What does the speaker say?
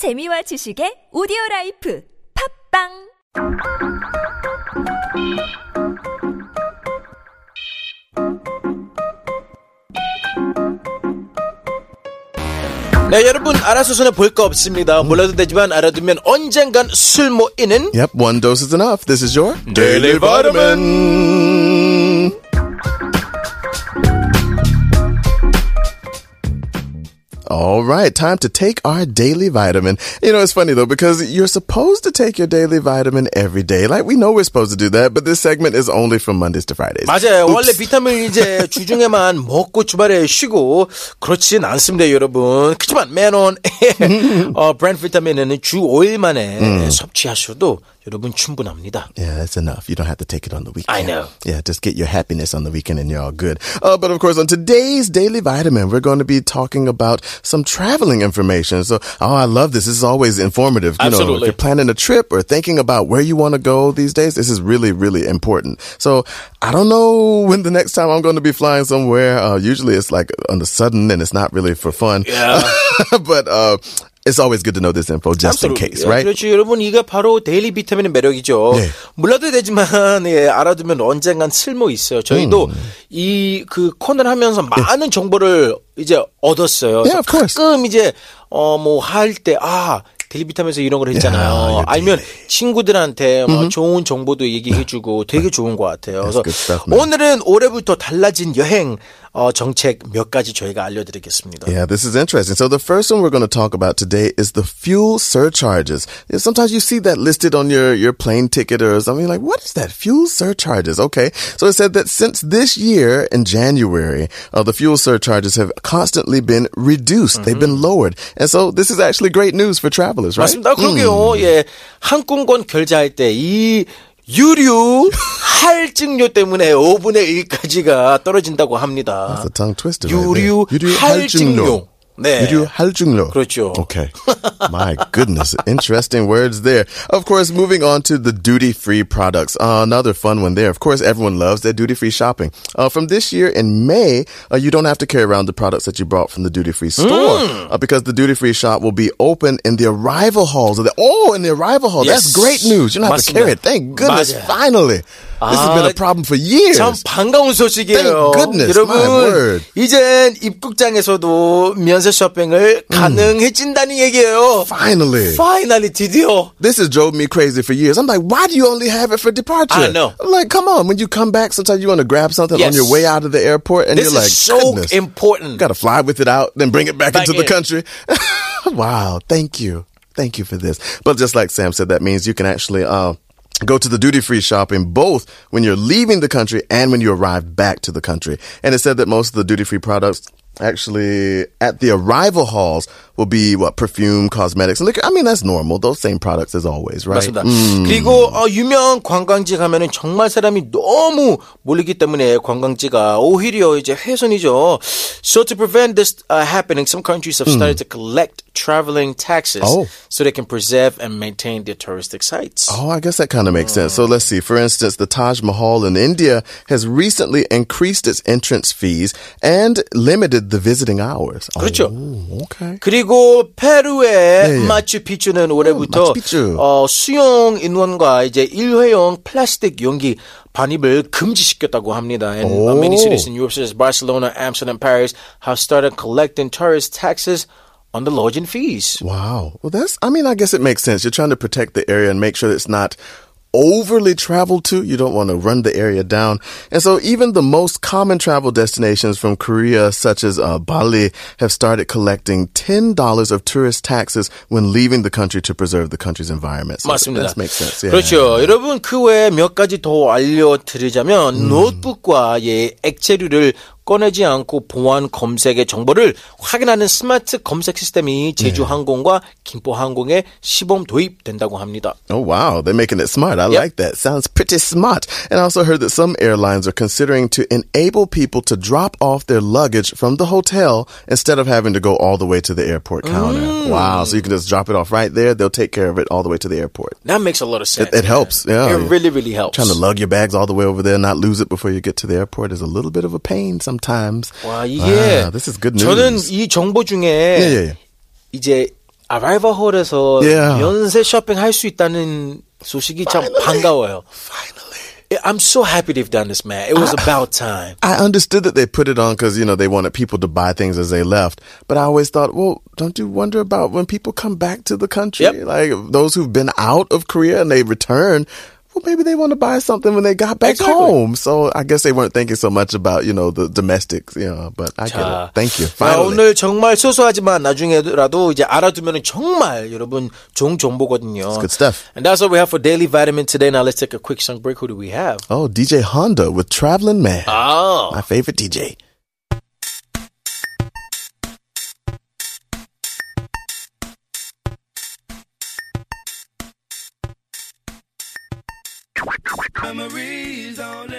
재미와 지식의 오디오 라이프 팝빵 네, 여러분 알아서서는 볼 거 없습니다. 몰라도 되지만 알아두면 언젠간 술 모이는 Yep, one dose is enough. This is your Daily Vitamin. All right, time to take our daily vitamin. You know, it's funny though, because you're supposed to take your daily vitamin every day. Like, we know we're supposed to do that, but this segment is only from Mondays to Fridays. 맞아요. Oops. 원래 비타민 이제 주중에만 먹고 주말에 쉬고 그렇진 않습니다, 여러분. 그렇지만 맨온 어, 브랜드 비타민은 주 5일 만에 섭취하셔도 여러분 충분합니다. Yeah, that's enough. You don't have to take it on the weekend. I know. Yeah, just get your happiness on the weekend and you're all good. Uh, but of course, on today's Daily Vitamin, we're going to be talking about some traveling information. So, oh, I love this. This is always informative. You know, if Absolutely. you're planning a trip or thinking about where you want to go these days, this is really, really important. So, I don't know when the next time I'm going to be flying somewhere. Uh, usually it's like on the sudden and it's not really for fun. Yeah. but, uh, it's always good to know this info just in case, right? 그렇죠. 여러분, 이게 바로 데일리 비타민의 매력이죠. 네. 몰라도 되지만, 예, 알아두면 언젠간 쓸모 있어요. 저희도 음. 이그 코너를 하면서 많은 정보를 이제 얻었어요. Yeah, course. 가끔 이제, 어, 뭐, 할 때, 아, 데일리 비타민에서 이런 걸 했잖아요. Yeah, your 아니면 친구들한테 뭐 좋은 정보도 얘기해주고 되게 좋은 것 같아요. 그래서 stuff. 오늘은 올해부터 달라진 여행, 어, 정책 몇 가지 저희가 알려드리겠습니다. Yeah, this is interesting. So the first one we're going to talk about today is the fuel surcharges. Yeah, Sometimes you see that listed on your, your plane ticket or something like, what is that? Fuel surcharges. Okay. So it said that since this year in January, uh, the fuel surcharges have constantly been reduced. They've been lowered. And so this is actually great news for travelers, right? 맞습니다. 그러게요. 예. 항공권 결제할 때 이 유류 할증료 때문에 5분의 1까지가 떨어진다고 합니다. That's a tongue twister. 유류 there. 할증료. 네. 유류 할증료. 그렇죠. Okay. My goodness. Interesting words there. Of course, moving on to the duty free products. Uh, another fun one there. Of course, everyone loves their duty free shopping. Uh, from this year in May, uh, you don't have to carry around the products that you brought from the duty free store Mm. uh, because the duty free shop will be open in the arrival halls. Of the, oh, in the arrival hall. Yes. That's great news. You don't have to 맞습니다. carry it. Thank goodness. 맞아요. Finally. This has been 아, a problem for years. 참 반가운 소식이에요. Thank goodness, 여러분, my word. 이젠 입국장에서도 면세 쇼핑을 가능해진다는 얘기예요. Finally. 파이널리 드디어. This has drove me crazy for years. I'm like, why do you only have it for departure? I know. I'm like, come on. When you come back, sometimes you want to grab something Yes. on your way out of the airport, and This you're like, is so goodness, important. got to fly with it out, then bring it back, Back into the in. country. wow, thank you, thank you for this. But just like Sam said, that means you can actually. Uh, Go to the duty free shopping both when you're leaving the country and when you arrive back to the country. And it said that most of the duty free products actually at the arrival halls will be what perfume, cosmetics, and liquor. I mean, that's normal. Those same products as always, right? 맞습니다. 그리고 어, 유명 관광지 가면은 정말 사람이 너무 몰리기 때문에 관광지가 오히려 이제 훼손이죠. So to prevent this uh, happening, some countries have started to collect traveling taxes Oh. so they can preserve and maintain their touristic sites. Oh, I guess that kind of makes sense. So let's see. For instance, the Taj Mahal in India has recently increased its entrance fees and limited the visiting hours. 그렇죠. Oh, okay. 그리고 페루의 예, 예. 마추픽추는 올해부터 마추픽추. 어, 수영 인원과 이제 일회용 플라스틱 용기 반입을 금지시켰다고 합니다. And uh, many 오. cities in Europe, such as Barcelona, Amsterdam, Paris, have started collecting tourist taxes on the lodging fees. Wow. Well, that's, I mean, I guess it makes sense. You're trying to protect the area and make sure it's not overly traveled to. You don't want to run the area down. And so even the most common travel destinations from Korea, such as uh, Bali, have started collecting $10 of tourist taxes when leaving the country to preserve the country's environment. So 맞습니다. That makes sense. Yeah. 그렇죠. 여러분 그 외에 몇 가지 더 알려드리자면 음. 노트북과 예, 액체류를 꺼내지 않고 보안 검색의 정보를 확인하는 스마트 검색 시스템이 제주항공과 김포항공에 시범 도입된다고 합니다. Oh wow, they're making it smart. I Yep. like that. Sounds pretty smart. And I also heard that some airlines are considering to enable people to drop off their luggage from the hotel instead of having to go all the way to the airport counter. Wow, so you can just drop it off right there. They'll take care of it all the way to the airport. That makes a lot of sense. It, it helps. Yeah. It really, really helps. Trying to lug your bags all the way over there, not lose it before you get to the airport is a little bit of a pain sometimes. 와 이게 Wow, this is good news. 저는 이 정보 중에 예, 예, 예. 이제 아라이버 홀에서 Yeah. 연세 쇼핑 할 수 있다는 소식이 참 반가워요. Finally. I'm so happy they've done this, man. It was about time. I understood that they put it on because, you know, they wanted people to buy things as they left. But I always thought, well, don't you wonder about when people come back to the country? Yep. Like those who've been out of Korea and they return. Well, maybe they want to buy something when they got back Exactly. home. So I guess they weren't thinking so much about, you know, the domestics, you know, but I get 자, it. Thank you. 야, Finally. 오늘 정말 소소하지만 나중에라도 이제 알아두면 정말 여러분 좋은 정보거든요. good stuff. And that's what we have for Daily Vitamin today. Now let's take a quick song break. Who do we have? Oh, DJ Honda with Traveling Man. Oh. My favorite DJ. memories on